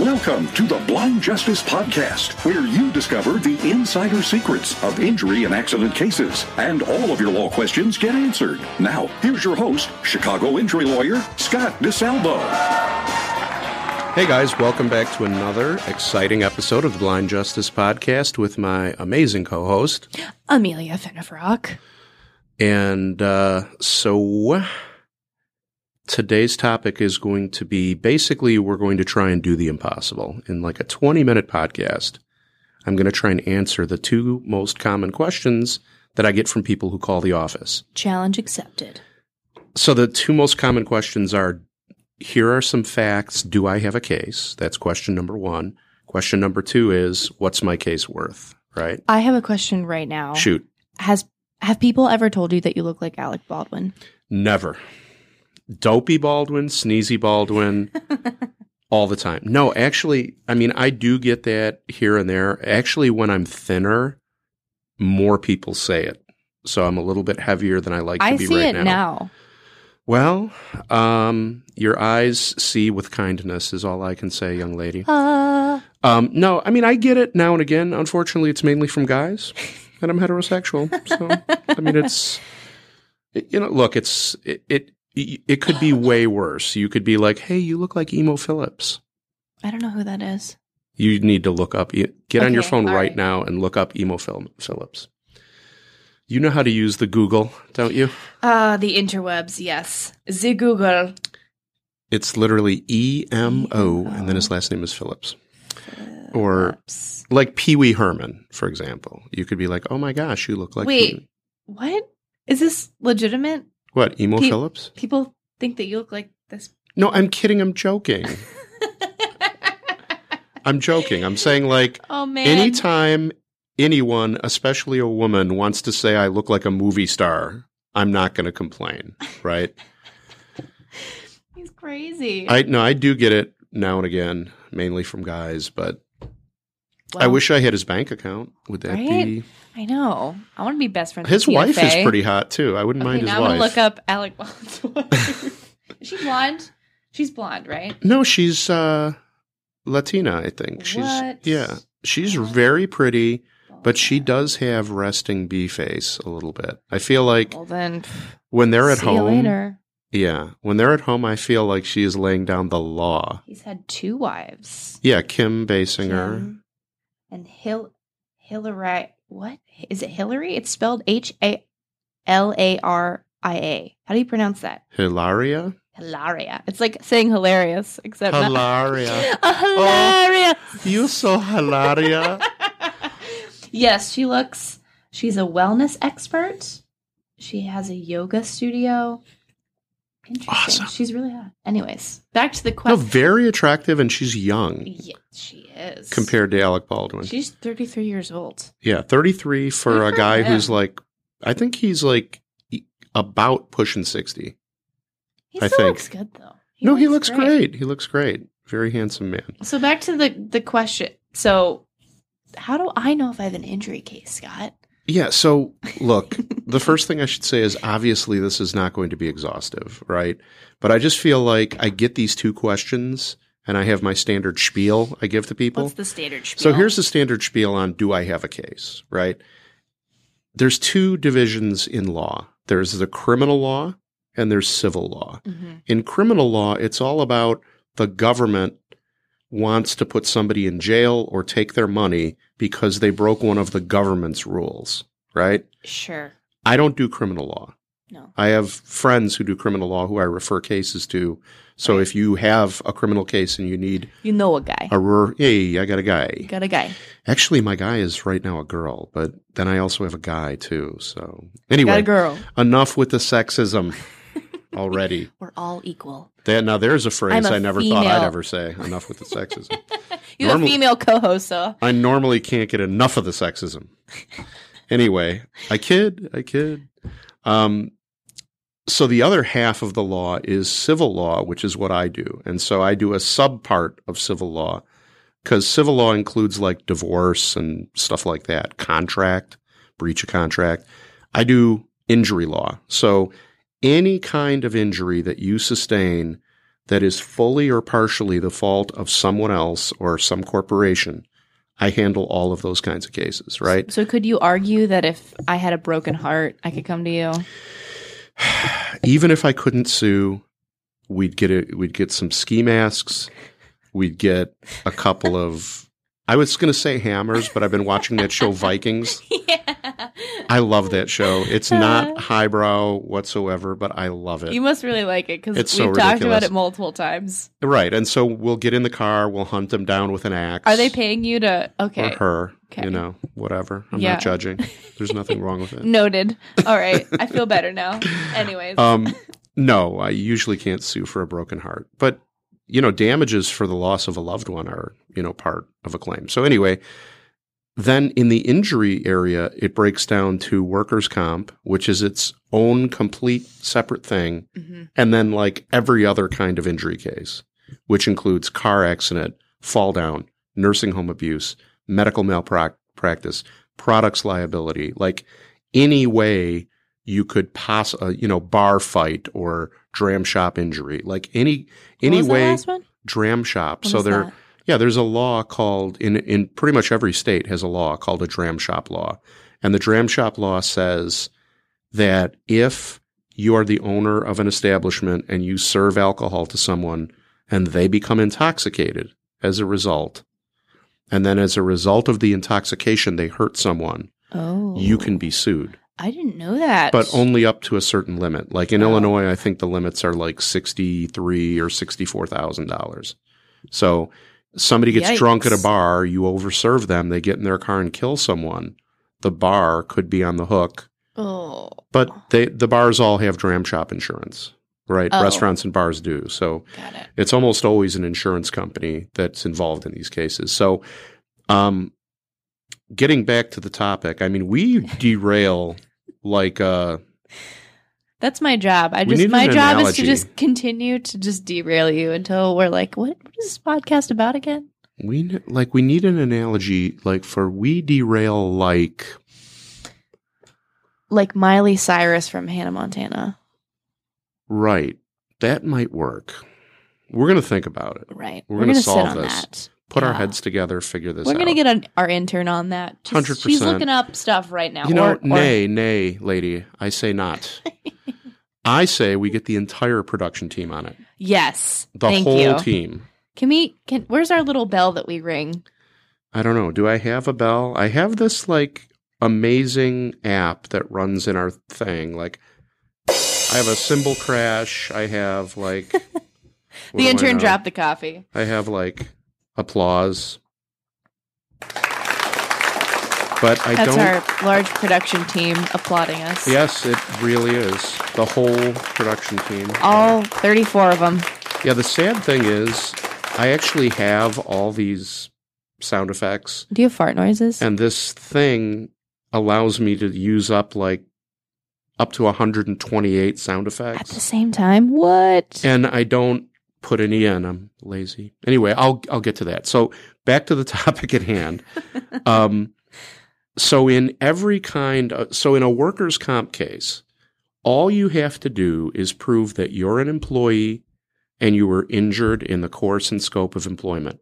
Welcome to the Blind Justice Podcast, where you discover the insider secrets of injury and accident cases, and all of your law questions get answered. Now, here's your host, Chicago injury lawyer Scott DeSalvo. Hey guys, welcome back to another exciting episode of the Blind Justice Podcast with my amazing co host. Amelia Fenifrock. And uh, so today's topic is going to be basically we're going to try and do the impossible in like a 20 minute podcast. I'm going to try and answer the two most common questions that I get from people who call the office. Challenge accepted. So the two most common questions are here are some facts. Do I have a case? That's question number one. Question number two is what's my case worth? Right? I have a question right now. Shoot. Has have people ever told you that you look like Alec Baldwin? Never. Dopey Baldwin, sneezy Baldwin, all the time. No, actually, I mean, I do get that here and there. Actually, when I'm thinner, more people say it. So I'm a little bit heavier than I like to be see right it now. now. Well, um, your eyes see with kindness is all I can say, young lady. Uh, Um, no, I mean, I get it now and again. Unfortunately, it's mainly from guys, and I'm heterosexual. So, I mean, it's, it- you know, look, it's, it, it, it could be way worse. You could be like, hey, you look like Emo Philips. I don't know who that is. You need to look up, get on your phone right, right. now and look up Emo Philips. You know how to use the Google, don't you? Uh, the interwebs, yes. The Google. It's literally E M O, and then his last name is Philips. Or like Pee Wee Herman, for example. You could be like, oh my gosh, you look like Wait. Pee-wee. What? Is this legitimate? What, Emo Pe- Philips? People think that you look like this. No, I'm kidding. I'm joking. I'm joking. I'm saying like oh man. anytime anyone, especially a woman, wants to say I look like a movie star, I'm not going to complain, right? He's crazy. I no, I do get it now and again, mainly from guys, but I wish I had his bank account. Would that Right? be? I know. I want to be best friends. His wife is pretty hot too. I wouldn't Okay, mind his now I'm gonna look up Alec Baldwin's wife. is she blonde? She's blonde, right? No, she's uh Latina, I think. She's What? yeah. She's very pretty, but she does have resting bee face a little bit. I feel like Well then, when they're at home, later. yeah, when they're at home, I feel like she is laying down the law. He's had two wives. Yeah, Kim Basinger. Kim and Hil Hillary. What is it? Hillary? It's spelled H A L A R I A. How do you pronounce that? Hilaria? Hilaria. It's like saying hilarious, except not- Hilaria. A hilarious. Oh, you so Hilaria. yes, she looks. She's a wellness expert. She has a yoga studio. Interesting. Awesome. She's really hot. Anyways, back to the question. no, very attractive and she's young yeah, she is. compared to Alec Baldwin. She's 33 years old. Yeah, 33 for a guy who's like, I think he's like about pushing 60. He I still think. looks good though. no, he looks great. He looks great. Very handsome man. So back to the the question. So how do I know if I have an injury case, Scott? Yeah, so look, the first thing I should say is obviously this is not going to be exhaustive, right? But I just feel like I get these two questions and I have my standard spiel I give to people. What's the standard spiel? So here's the standard spiel on do I have a case, right? There's two divisions in law. There's the criminal law and there's civil law. Mhm. In criminal law, it's all about the government wants to put somebody in jail or take their money because they broke one of the government's rules, right? Sure. I don't do criminal law. No. I have friends who do criminal law who I refer cases to. So Right. if you have a criminal case and you need You know a guy. a rur- hey, I got a guy. You got a guy. Actually, my guy is right now a girl, but then I also have a guy too. So Got anyway, a girl. enough with the sexism already. We're all equal. That now there's a phrase a I never thought I'd ever say. Enough with the sexism. You have a female co-host, so I normally can't get enough of the sexism. anyway, I kid, I kid. Um, so the other half of the law is civil law, which is what I do. And so I do a sub part of civil law because civil law includes like divorce and stuff like that, contract, breach of contract. I do injury law. So any kind of injury that you sustain that is fully or partially the fault of someone else or some corporation, I handle all of those kinds of cases, right? So could you argue that if I had a broken heart, I could come to you? Even if I couldn't sue, we'd get it. We'd get some ski masks. We'd get a couple of. I was going to say hammers, but I've been watching that show Vikings. yeah. I love that show. It's not highbrow whatsoever, but I love it. You must really like it because we've so talked about it multiple times. right. And so we'll get in the car, we'll hunt them down with an axe. Are they paying you to? Or Okay, her. Okay. You know, whatever. I'm Yeah. not judging. There's nothing wrong with it. noted. All right, I feel better now. Anyways, Um, no, I usually can't sue for a broken heart, but you know, damages for the loss of a loved one are you know part of a claim. So anyway, then in the injury area, it breaks down to workers' comp, which is its own complete separate thing, Mhm. and then like every other kind of injury case, which includes car accident, fall down, nursing home abuse, medical malpractice, products liability, like any way you could pass a you know bar fight or dram shop injury, like any any way last one? dram shop. What so they're that? Yeah, there's a law called in in pretty much every state has a law called a dram shop law, and the dram shop law says that if you are the owner of an establishment and you serve alcohol to someone and they become intoxicated as a result, and then as a result of the intoxication they hurt someone, Oh, you can be sued, I didn't know that, but only up to a certain limit. Like in Oh. Illinois, I think the limits are like sixty three or sixty four thousand dollars. So somebody gets drunk at a bar, you overserve them, they get in their car and kill someone. The bar could be on the hook, oh, but they the bars all have dram shop insurance, right? Oh. Restaurants and bars do. So it. it's almost always an insurance company that's involved in these cases. So, um, getting back to the topic, I mean, we derail like uh That's my job. I just my job is to just continue to just derail you until we're like, what, what is this podcast about again? we like we need an analogy like for we derail like Like Miley Cyrus from Hannah Montana, right that might work. We're gonna think about it. right? We're We're, gonna gonna, solve sit on this. that. Put our heads together, figure this out. We're gonna get an, our intern on that. Just- 100%. She's looking up stuff right now. You know, or, or- nay, nay, lady, I say not. I say we get the entire production team on it. yes. The Thank whole you. team. Can we? Can where's our little bell that we ring? I don't know. Do I have a bell? I have this like amazing app that runs in our thing. Like I have a cymbal crash. I have like The intern dropped the coffee. I have like applause. But I That's don't our large production team applauding us. Yes, it really is. The whole production team. All 34 of them. Yeah, the sad thing is I actually have all these sound effects Do you have fart noises? and this thing allows me to use up like up to 128 sound effects At the same time? What? and i don't put any in. I'm lazy. Anyway i'll i'll get to that. So back to the topic at hand. Um so in every kind of, so in a workers comp case all you have to do is prove that you're an employee and you were injured in the course and scope of employment.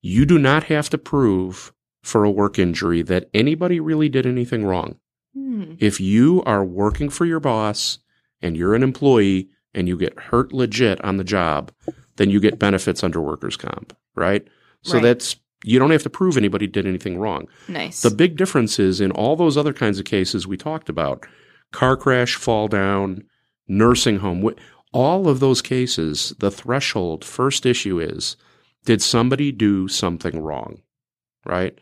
You do not have to prove for a work injury that anybody really did anything wrong. Hmm. If you are working for your boss and you're an employee and you get hurt legit on the job, then you get benefits under workers' comp, right? So Right. that's, you don't have to prove anybody did anything wrong. Nice. The big difference is in all those other kinds of cases we talked about car crash, fall down, nursing home, all of those cases, the threshold, first issue is did somebody do something wrong? Right?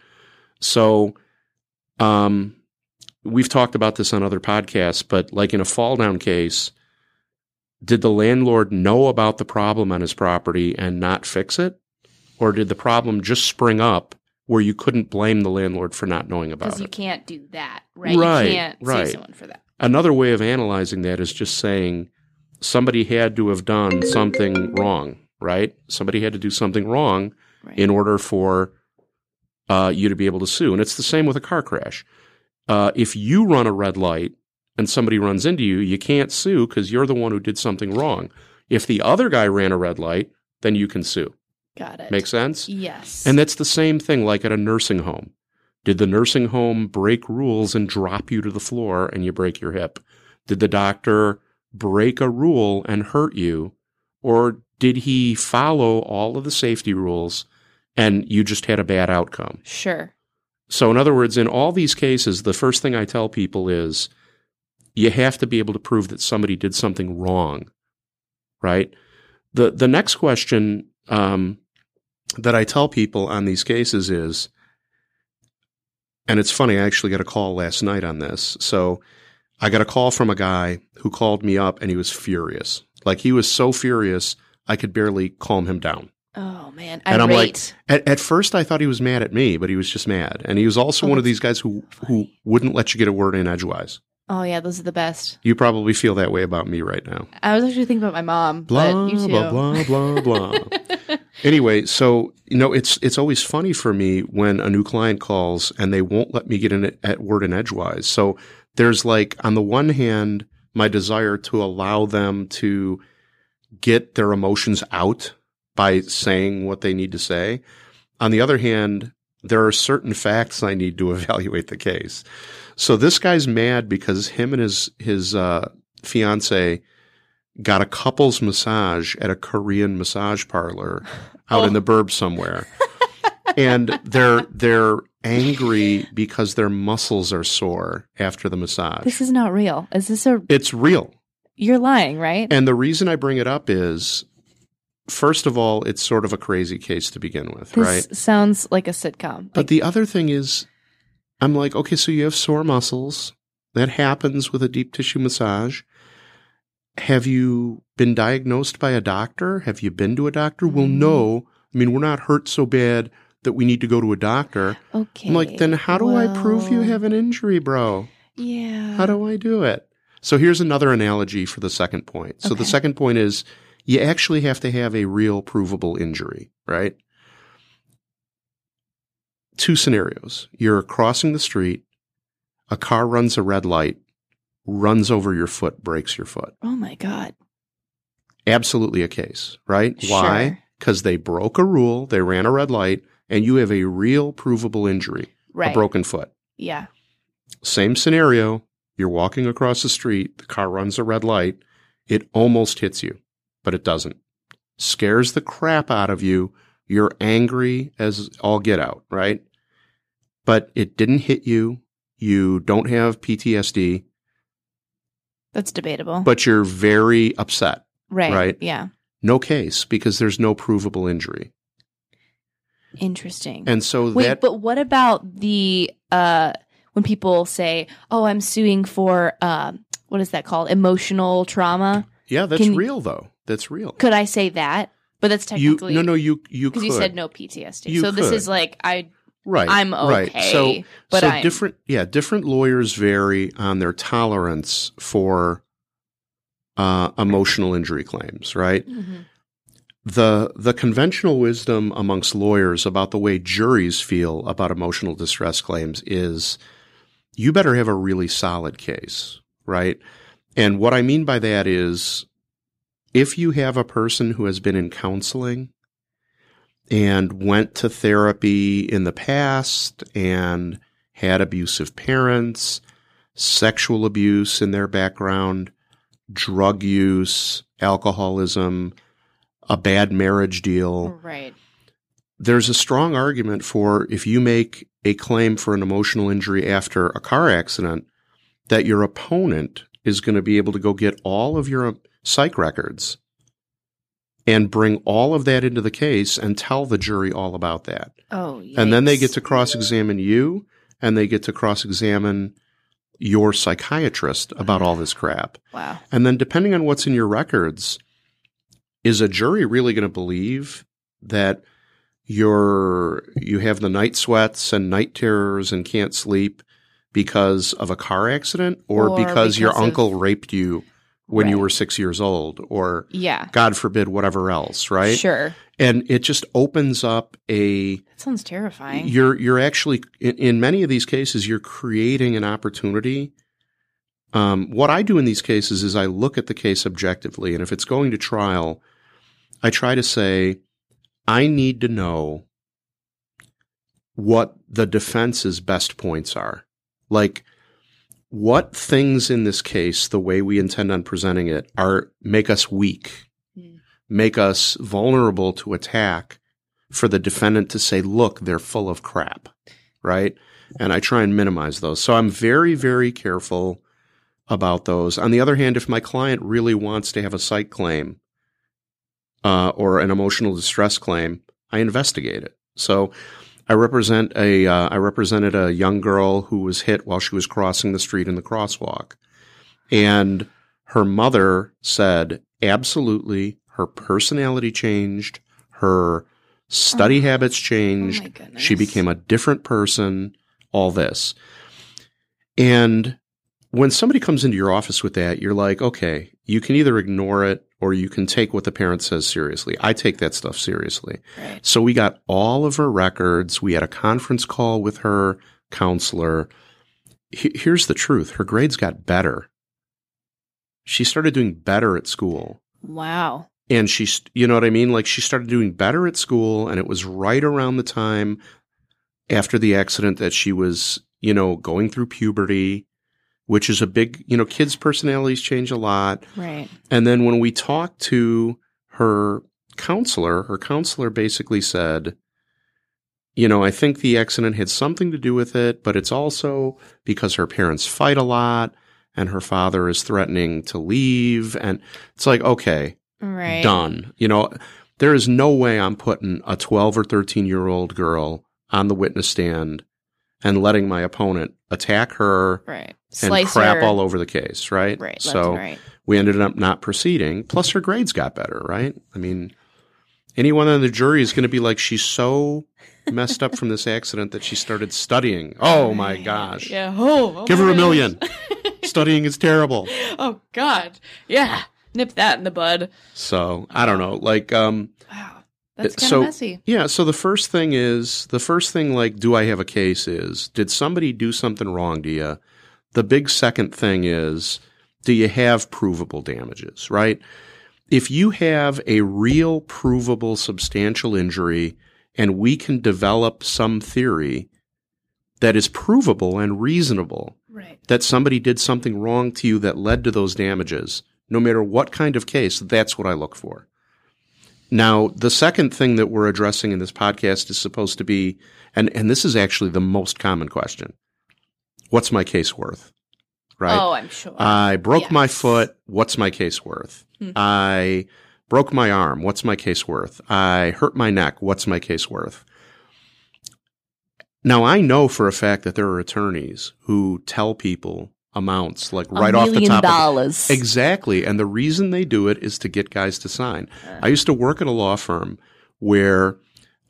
So, um, we've talked about this on other podcasts, but like in a fall down case, did the landlord know about the problem on his property and not fix it? Or did the problem just spring up where you couldn't blame the landlord for not knowing about it? Because you can't do that, right? Right, You can't right. sue someone for that. Another way of analyzing that is just saying somebody had to have done something wrong, right? Somebody had to do something wrong Right. in order for uh, you to be able to sue. And it's the same with a car crash. Uh, if you run a red light and somebody runs into you, you can't sue because you're the one who did something wrong. If the other guy ran a red light, then you can sue. Got it. Make sense? Yes. And that's the same thing like at a nursing home. Did the nursing home break rules and drop you to the floor and you break your hip? Did the doctor break a rule and hurt you? Or did he follow all of the safety rules and you just had a bad outcome? sure. So, in other words, in all these cases, the first thing I tell people is you have to be able to prove that somebody did something wrong, right? The, the next question um, that I tell people on these cases is, and it's funny, I actually got a call last night on this. So, I got a call from a guy who called me up and he was furious. Like, he was so furious, I could barely calm him down. Oh man. And I'm like, At, at first, I thought he was mad at me, but he was just mad. And he was also Oh, one of these guys who who wouldn't let you get a word in edgewise. Oh yeah, those are the best. You probably feel that way about me right now. I was actually thinking about my mom, Blah but you too. blah blah blah blah. anyway, so you know, it's it's always funny for me when a new client calls and they won't let me get in at word in edgewise. So there's like on the one hand, my desire to allow them to get their emotions out by saying what they need to say. On the other hand, there are certain facts I need to evaluate the case. So this guy's mad because him and his his uh, fiance got a couples massage at a Korean massage parlor out in Oh. the burbs somewhere. and they're they're angry because their muscles are sore after the massage. This is not real. Is this a? it's real. You're lying, right? And the reason I bring it up is first of all, it's sort of a crazy case to begin with, this right? sounds like a sitcom. But Like, the other thing is, I'm like, okay, so you have sore muscles. That happens with a deep tissue massage. Have you been diagnosed by a doctor? Have you been to a doctor? Well, Mm. no. I mean, we're not hurt so bad that we need to go to a doctor. okay. I'm like, then how do I prove you have an injury, bro? Yeah. How do I do it? So here's another analogy for the second point. So the second point is you actually have to have a real provable injury, right? Two scenarios. You're crossing the street, a car runs a red light, runs over your foot, breaks your foot. Oh my god. Absolutely a case, right? Why? Because they broke a rule, they ran a red light, and you have a real provable injury, Right. a broken foot. Yeah. Same scenario. You're walking across the street, the car runs a red light, it almost hits you, but it doesn't. Scares the crap out of you. You're angry as all get out, right? But it didn't hit you. You don't have PTSD, That's debatable. but you're very upset. right. right. Yeah. No case because there's no provable injury. Interesting. And so Wait, that but what about the uh when people say, "Oh, I'm suing for um what is that called? Emotional trauma." yeah, that's can- real though. That's real. Could I say that? But that's You technically no no you you could. because you said no PTSD. You so this is like I right I'm right. okay, so but so I'm different yeah different lawyers vary on their tolerance for uh, emotional injury claims right? Mhm. the the conventional wisdom amongst lawyers about the way juries feel about emotional distress claims is you better have a really solid case right? And what i mean by that is if you have a person who has been in counseling and went to therapy in the past and had abusive parents, sexual abuse in their background, drug use, alcoholism, a bad marriage deal. right. There's a strong argument for if you make a claim for an emotional injury after a car accident, that your opponent is going to be able to go get all of your psych records and bring all of that into the case and tell the jury all about that. Oh, yeah. And then they get to cross examine you and they get to cross examine your psychiatrist about all this crap. Wow. And then depending on what's in your records, is a jury really going to believe that you're you have the night sweats and night terrors and can't sleep because of a car accident or, Or because, your because of- uncle raped you when you were 6 years old or Yeah. god forbid whatever else, right? Sure. And it just opens up a That sounds terrifying. you're you're actually in, in many of these cases you're creating an opportunity Um, what I do in these cases is I look at the case objectively, and if it's going to trial, I try to say, I need to know what the defense's best points are. Like, what things in this case, the way we intend on presenting it, are make us weak, Mm. make us vulnerable to attack for the defendant to say, look, they're full of crap, right? And I try and minimize those. So I'm very, very careful about those. On the other hand, if my client really wants to have a psych claim uh, or an emotional distress claim, I investigate it. So I represent a uh, I represented a young girl who was hit while she was crossing the street in the crosswalk, and her mother said absolutely her personality changed, her study Oh. habits Oh changed, goodness. she became a different person, all this. And when somebody comes into your office with that, you're like, okay, you can either ignore it or you can take what the parent says seriously. I take that stuff seriously. Right. So we got all of her records. We had a conference call with her counselor. He- Here's the truth her grades got better. She started doing better at school Wow. and she's you know what i mean like she started doing better at school and it was right around the time after the accident that she was you know going through puberty which is a big you know kids personalities change a lot Right. and then when we talked to her counselor her counselor basically said you know i think the accident had something to do with it but it's also because her parents fight a lot and her father is threatening to leave and it's like okay Right. done. You know, there is no way I'm putting a 12 or 13 year old girl on the witness stand and letting my opponent attack her Right. and Slice crap her. all over the case, right? Right. So right. we ended up not proceeding. Plus, her grades got better, right? I mean, anyone on the jury is going to be like, she's so messed up from this accident that she started studying. Oh my gosh. Yeah. Oh. oh Give her a million. Studying is terrible. Oh God. Yeah. Nip that in the bud. So I don't know. Like, um, Wow. That's kind of so- messy. Yeah, so the first thing is the first thing like do I have a case is did somebody do something wrong to you? The big second thing is do you have provable damages, right? If you have a real provable substantial injury and we can develop some theory that is provable and reasonable Right. that somebody did something wrong to you that led to those damages, no matter what kind of case, that's what I look for. Now, the second thing that we're addressing in this podcast is supposed to be, and, and this is actually the most common question. What's my case worth? Right? Oh, I'm sure. I broke my foot. What's my case worth? Hmm. I broke my arm. What's my case worth? I hurt my neck. What's my case worth? Now, I know for a fact that there are attorneys who tell people amounts like right off the top of dollars. Exactly. And the reason they do it is to get guys to sign. I used to work at a law firm where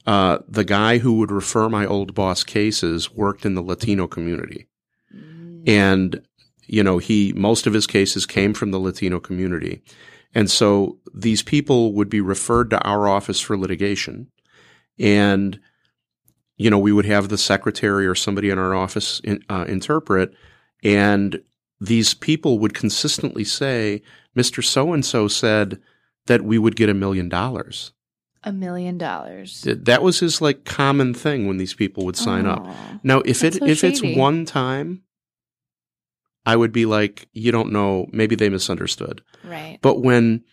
uh, the guy who would refer my old boss cases worked in the Latino community. Mm. And, you know, he, most of his cases came from the Latino community. And so these people would be referred to our office for litigation. And, you know, we would have the secretary or somebody in our office in, uh, interpret. And these people would consistently say, Mr. So and so said that we would get a million dollars. A million dollars. That was his like common thing when these people would sign up. Now, if it so if it's one time, I would be like, you don't know, maybe they misunderstood. Right. But when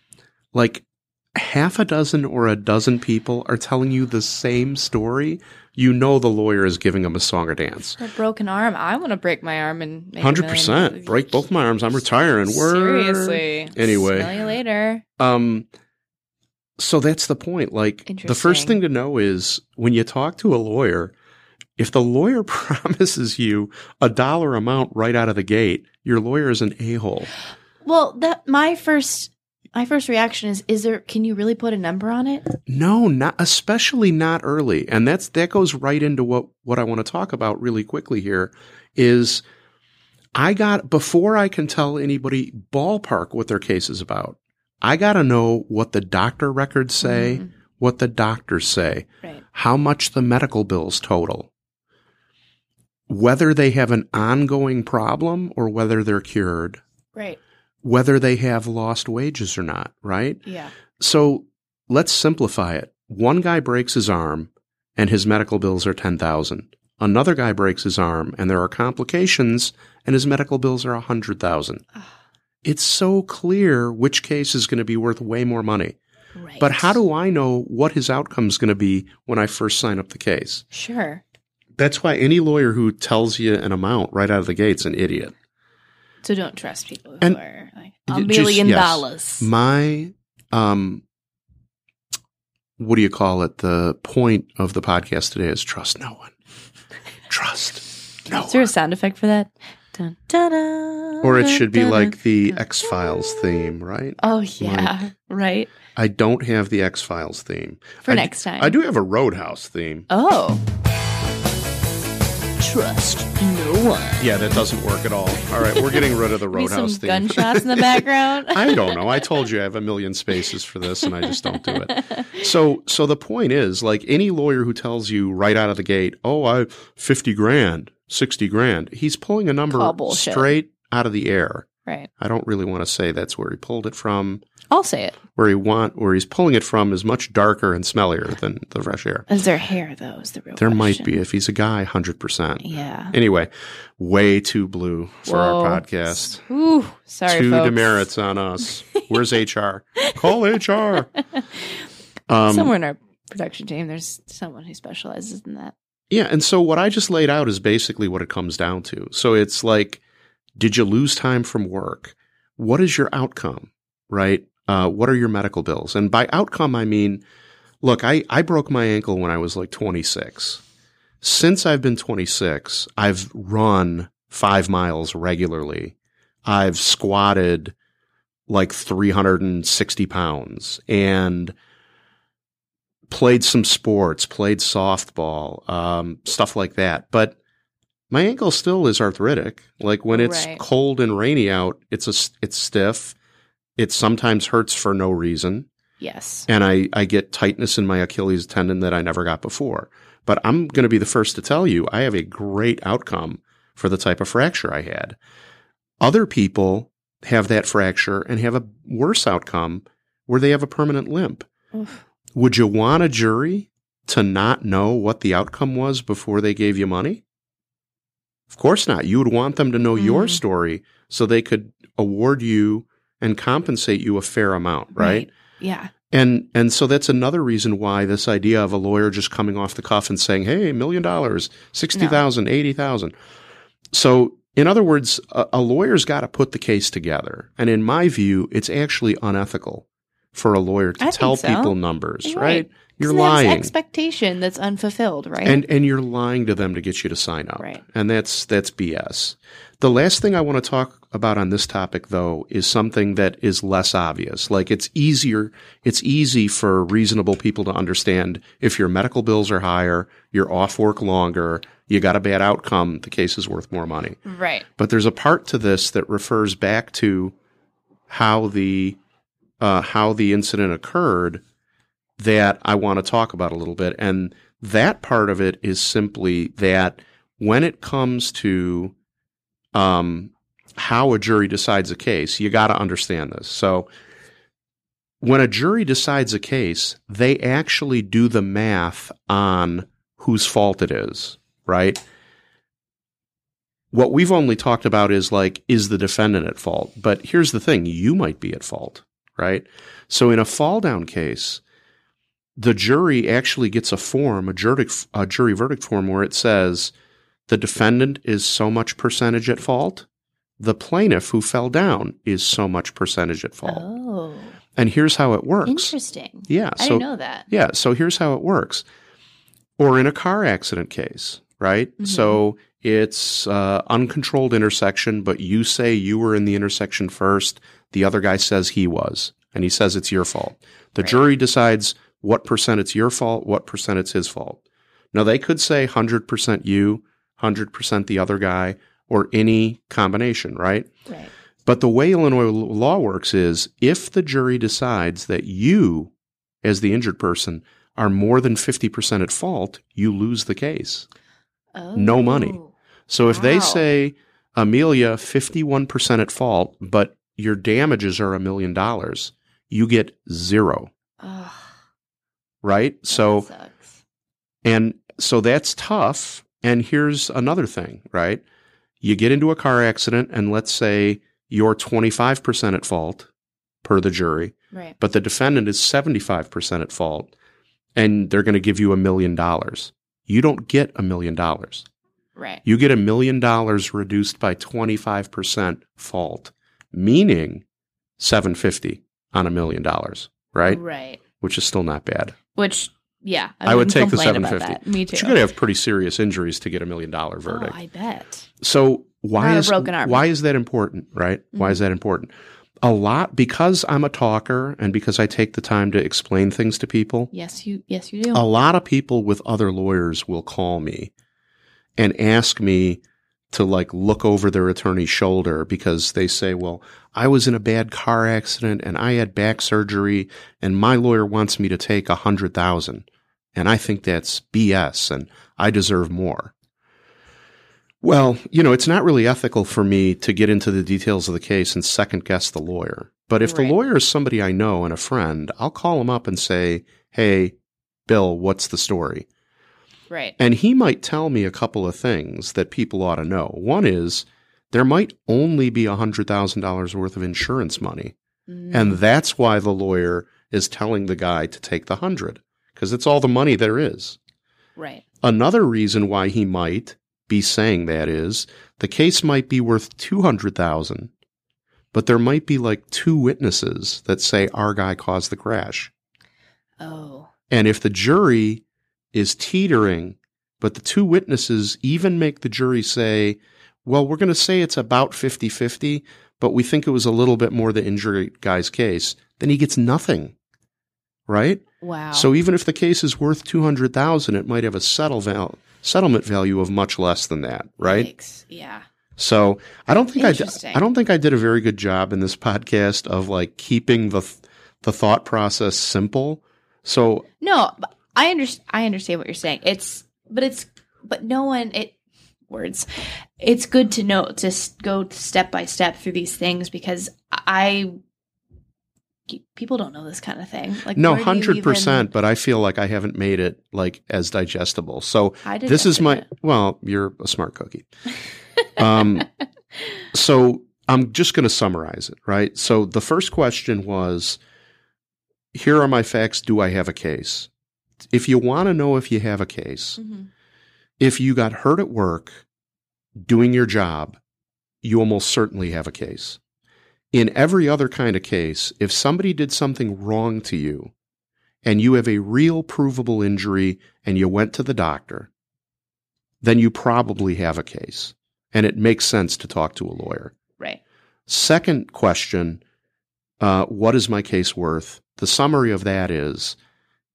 like half a dozen or a dozen people are telling you the same story, you know the lawyer is giving them a song or dance. A broken arm. I want to break my arm and Hundred percent. Break both my arms. I'm retiring. Word. Seriously. Anyway. Smell you later. Um, so that's the point. Like the first thing to know is when you talk to a lawyer, if the lawyer promises you a dollar amount right out of the gate, your lawyer is an a hole. Well, that my first my first reaction is is there can you really put a number on it? No, not especially not early. And that's that goes right into what what I want to talk about really quickly here is I got before I can tell anybody ballpark what their case is about. I got to know what the doctor records say, Mhm. what the doctors say, Right. how much the medical bills total. whether they have an ongoing problem or whether they're cured, Right. Whether they have lost wages or not, right? Yeah. So let's simplify it. One guy breaks his arm and his medical bills are 10,000. Another guy breaks his arm and there are complications and his medical bills are 100,000. It's so clear which case is going to be worth way more money. Right. But how do I know what his outcome is going to be when I first sign up the case? Sure. That's why any lawyer who tells you an amount right out of the gate's an idiot. So don't trust people who And- are like Y- a million yes. dollars. My um what do you call it? The point of the podcast today is trust no one. Trust no one. Is there one. a sound effect for that? Dun, dun, dun, Or it should be like the. X Files theme, right? Oh yeah, right. I don't have the X Files theme. For I- next time. I do have a Roadhouse theme. Oh. Trust no one. Yeah, that doesn't work at all. All right, we're getting rid of the Maybe some Roadhouse theme. gunshots in the background. I don't know. I told you I have a million spaces for this and I just don't do it. So so the point is like any lawyer who tells you right out of the gate, "Oh, I 50 grand, 60 grand." He's pulling a number straight out of the air. right. I don't really want to say that's where he pulled it from. I'll say it. Where he want where he's pulling it from is much darker and smellier than the fresh air. Is there hair though? Is the real There might be if he's a guy 100%. Yeah. Anyway, way too blue for our podcast. Ooh, sorry, Two folks. demerits on us. Where's HR? Call HR. Um, Somewhere in our production team, there's someone who specializes in that. Yeah, and so what I just laid out is basically what it comes down to. So it's like, did you lose time from work? What is your outcome? Right? Uh, what are your medical bills? And by outcome, I mean, look, I, I broke my ankle when I was like 26. Since I've been 26, I've run five miles regularly. I've squatted like 360 pounds and played some sports, played softball, um, stuff like that. But my ankle still is arthritic. Like when it's Right. cold and rainy out, it's a it's stiff. It sometimes hurts for no reason, Yes. and I I get tightness in my Achilles tendon that I never got before. But I'm going to be the first to tell you I have a great outcome for the type of fracture I had. Other people have that fracture and have a worse outcome where they have a permanent limp. Oof. Would you want a jury to not know what the outcome was before they gave you money? Of course not. You would want them to know your Mhm. story so they could award you and compensate you a fair amount, right? Yeah. And and so that's another reason why this idea of a lawyer just coming off the cuff and saying, "Hey, million dollars, sixty thousand, eighty thousand. So, in other words, a, a lawyer's got to put the case together. And in my view, it's actually unethical for a lawyer to I tell so. people numbers, right? You're right? right. You're lying. expectation that's unfulfilled, right? And and you're lying to them to get you to sign up. Right. And that's that's BS. The last thing I want to talk about on this topic though is something that is less obvious. Like it's easier it's easy for reasonable people to understand if your medical bills are higher, you're off work longer, you got a bad outcome, the case is worth more money. right. But there's a part to this that refers back to how the uh, how the incident occurred that I want to talk about a little bit, and that part of it is simply that when it comes to um, how a jury decides a case, you got to understand this. So. When a jury decides a case, they actually do the math on whose fault it is, right? what we've only talked about is like, is the defendant at fault? But here's the thing you might be at fault, right? So in a fall down case, the jury actually gets a form, a jury, a jury verdict form, where it says the defendant is so much percentage at fault. The plaintiff who fell down is so much percentage at fault. Oh, And here's how it works. interesting. Yeah. I so didn't know that. yeah. So here's how it works. Or in a car accident case, right? Mhm. So it's uh, uncontrolled intersection, but you say you were in the intersection first. The other guy says he was, and he says it's your fault. The Right. jury decides what percent it's your fault, what percent it's his fault. Now they could say 100% you, 100% the other guy, or any combination, right? Right. But the way Illinois law works is if the jury decides that you, as the injured person, are more than 50% at fault, you lose the case. Oh. No money. Oh. So if they say Amelia 51% at fault, but your damages are a million dollars, you get zero, Ugh, right? that So sucks. and so that's tough. And here's another thing, right? You get into a car accident and let's say you're 25% at fault per the jury, right. but the defendant is 75% at fault and they're going to give you a million dollars. You don't get a million dollars. Right. You get a million dollars reduced by 25% fault, meaning 750 on a million dollars, right? Right. Which is still not bad. Which, yeah, I would wouldn't take the 750. Me too. But you're going to have pretty serious injuries to get a million dollar verdict. Oh, I bet. So why is why is that important, right? Why Mhm. is that important? A lot because I'm a talker and because I take the time to explain things to people. Yes, you. Yes, you do. A lot of people with other lawyers will call me and ask me to like look over their attorney's shoulder because they say, "Well, I was in a bad car accident and I had back surgery and my lawyer wants me to take a hundred thousand, and I think that's BS and I deserve more." Well, you know, it's not really ethical for me to get into the details of the case and second guess the lawyer. But if Right. the lawyer is somebody I know and a friend, I'll call him up and say, Hey, Bill, what's the story? right. And he might tell me a couple of things that people ought to know. One is there might only be $100,000 worth of insurance money. Mm, And that's why the lawyer is telling the guy to take the 100 because it's all the money there is. right. Another reason why he might be saying that is the case might be worth 200,000 but there might be like two witnesses that say our guy caused the crash. Oh. And if the jury is teetering but the two witnesses even make the jury say, well, we're going to say it's about 50-50, but we think it was a little bit more the injury guy's case, then he gets nothing. Right? Wow. So even if the case is worth 200,000, it might have a settle val- settlement value of much less than that, right? Yikes. Yeah. So I don't think I, d-. I don't think I did a very good job in this podcast of like keeping the th- the thought process simple. So No, I understand. I understand what you're saying. It's, but it's, but no one. It words. It's good to know to go step by step through these things because I. People don't know this kind of thing. Like no, where do you hundred percent. even- But I feel like I haven't made it like as digestible. So I this is my digested well. You're a smart cookie. Um, so I'm just going to summarize it, right? So the first question was here are my facts. Do I have a case? If you want to know if you have a case, it. Mhm. if you got hurt at work doing your job, you almost certainly have a case. In every other kind of case, if somebody did something wrong to you and you have a real provable injury and you went to the doctor, then you probably have a case. And it makes sense to talk to a lawyer. Right. Second question uh, What is my case worth? The summary of that is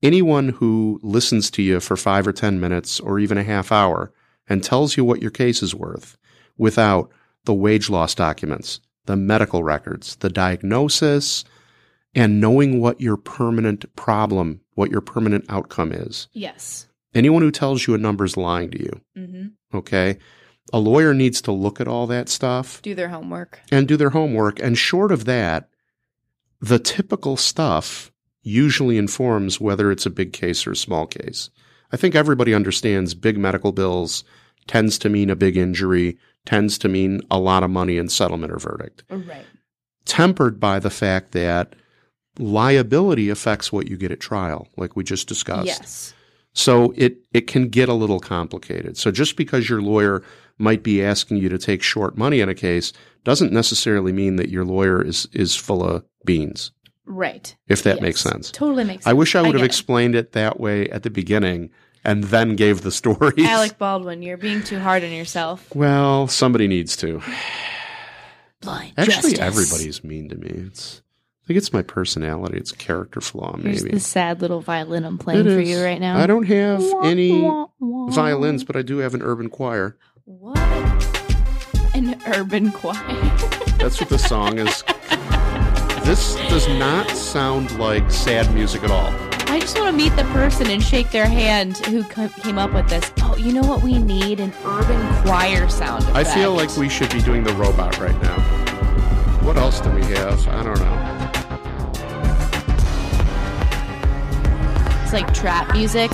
anyone who listens to you for five or 10 minutes or even a half hour and tells you what your case is worth without the wage loss documents, the medical records, the diagnosis, and knowing what your permanent problem, what your permanent outcome is. Yes. Anyone who tells you a number is lying to you. Mm-hmm. Okay. A lawyer needs to look at all that stuff Do their homework. and do their homework. And short of that, the typical stuff usually informs whether it's a big case or a small case. I think everybody understands big medical bills tends to mean a big injury, tends to mean a lot of money in settlement or verdict, oh, Right. tempered by the fact that liability affects what you get at trial, like we just discussed. Yes. So it it can get a little complicated. So just because your lawyer might be asking you to take short money in a case doesn't necessarily mean that your lawyer is is full of beans. Right. If that Yes. makes sense. Totally makes sense. I wish I would have get it. explained it that way at the beginning and then gave the stories. Alec Baldwin, you're being too hard on yourself. Well, somebody needs to. Blind Actually, justice. everybody's mean to me. It's I think it's my personality. It's a character flaw, Here's maybe. the sad little violin I'm playing It for is. you right now. I don't have Wah, any wah, wah. violins, but I do have an urban choir. What? An urban choir. That's what the song is. This does not sound like sad music at all. I just want to meet the person and shake their hand who came up with this. Oh, you know what we need? An urban choir sound effect. I feel like we should be doing the robot right now. What else do we have? I don't know. It's like trap music,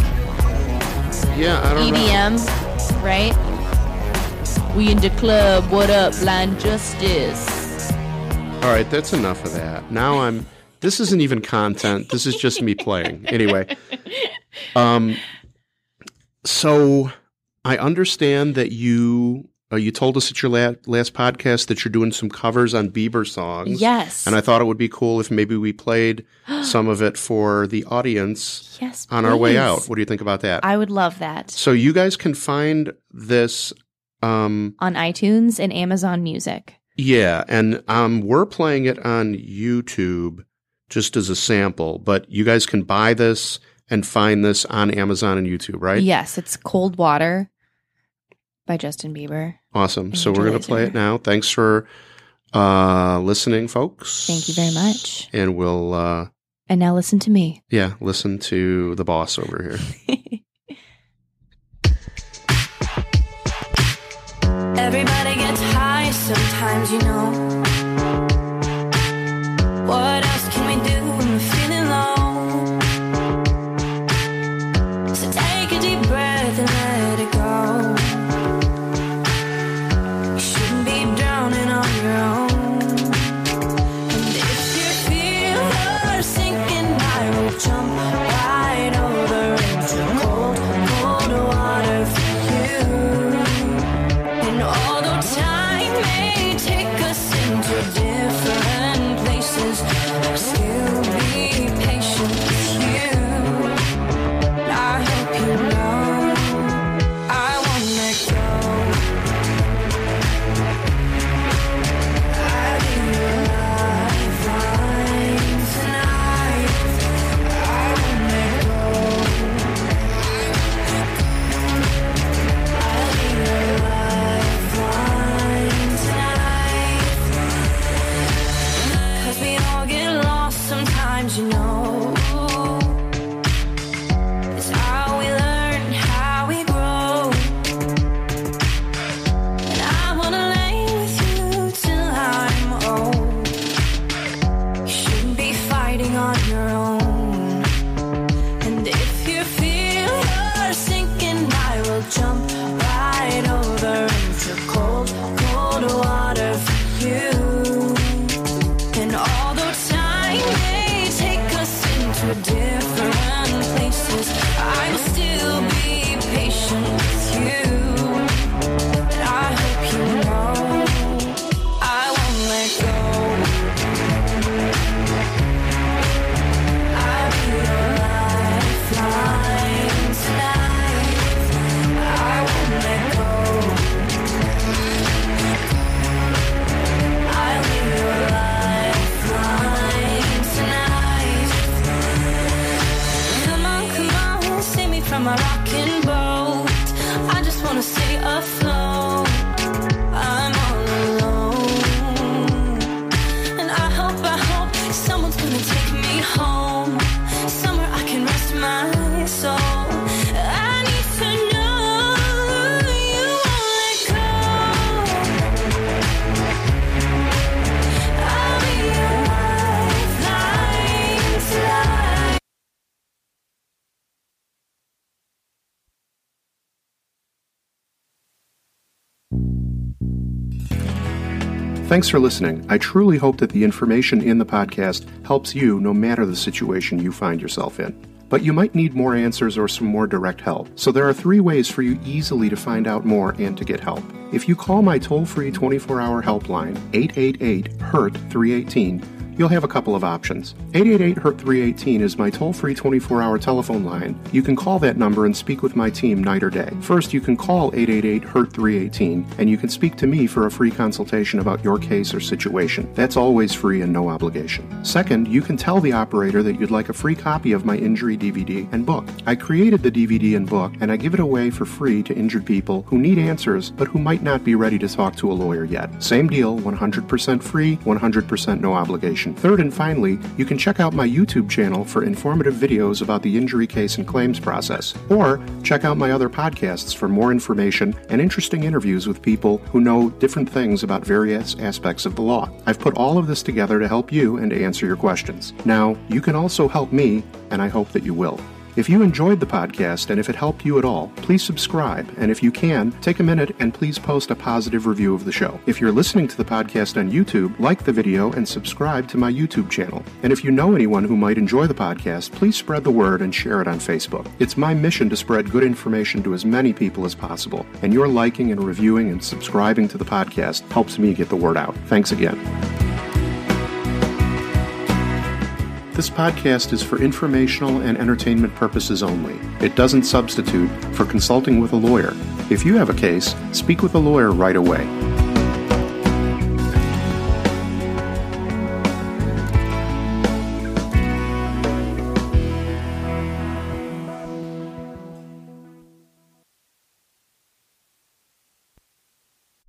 Yeah, I don't know. EDM, right? We in the club. What up, blind justice? All right, that's enough of that. Now I'm. This isn't even content. This is just me playing. Anyway, um, so I understand that you uh, you told us at your la- last podcast that you're doing some covers on Bieber songs. Yes. and I thought it would be cool if maybe we played some of it for the audience yes. on our way please. out. What do you think about that? I would love that so you guys can find this. Um, on iTunes and Amazon Music. Yeah, and um, we're playing it on YouTube just as a sample, but you guys can buy this and find this on Amazon and YouTube, right? Yes, it's Cold Water by Justin Bieber. Awesome. So we're going to play it now. Thanks for uh, listening, folks. Thank you very much. And we'll, uh, And now listen to me. yeah, listen to the boss over here. Everybody gets high sometimes, you know. What Thanks for listening. I truly hope that the information in the podcast helps you no matter the situation you find yourself in. But you might need more answers or some more direct help. So there are three ways for you easily to find out more and to get help. If you call my toll free 24 hour helpline, 888 HURT 318, you'll have a couple of options. 888 HURT 318 is my toll free 24 hour telephone line. You can call that number and speak with my team night or day. First, you can call 888 HURT 318 and you can speak to me for a free consultation about your case or situation. That's always free and no obligation. Second, you can tell the operator that you'd like a free copy of my injury DVD and book. I created the DVD and book and I give it away for free to injured people who need answers but who might not be ready to talk to a lawyer yet. Same deal, 100% free, 100% no obligation. Information. Third and finally, you can check out my YouTube channel for informative videos about the injury case and claims process, or check out my other podcasts for more information and interesting interviews with people who know different things about various aspects of the law. I've put all of this together to help you and to answer your questions. Now, you can also help me, and I hope that you will. If you enjoyed the podcast and if it helped you at all, please subscribe. And if you can, take a minute and please post a positive review of the show. If you're listening to the podcast on YouTube, like the video and subscribe to my YouTube channel. And if you know anyone who might enjoy the podcast, please spread the word and share it on Facebook. It's my mission to spread good information to as many people as possible. And your liking and reviewing and subscribing to the podcast helps me get the word out. Thanks again. This podcast is for informational and entertainment purposes only. It doesn't substitute for consulting with a lawyer. If you have a case, speak with a lawyer right away.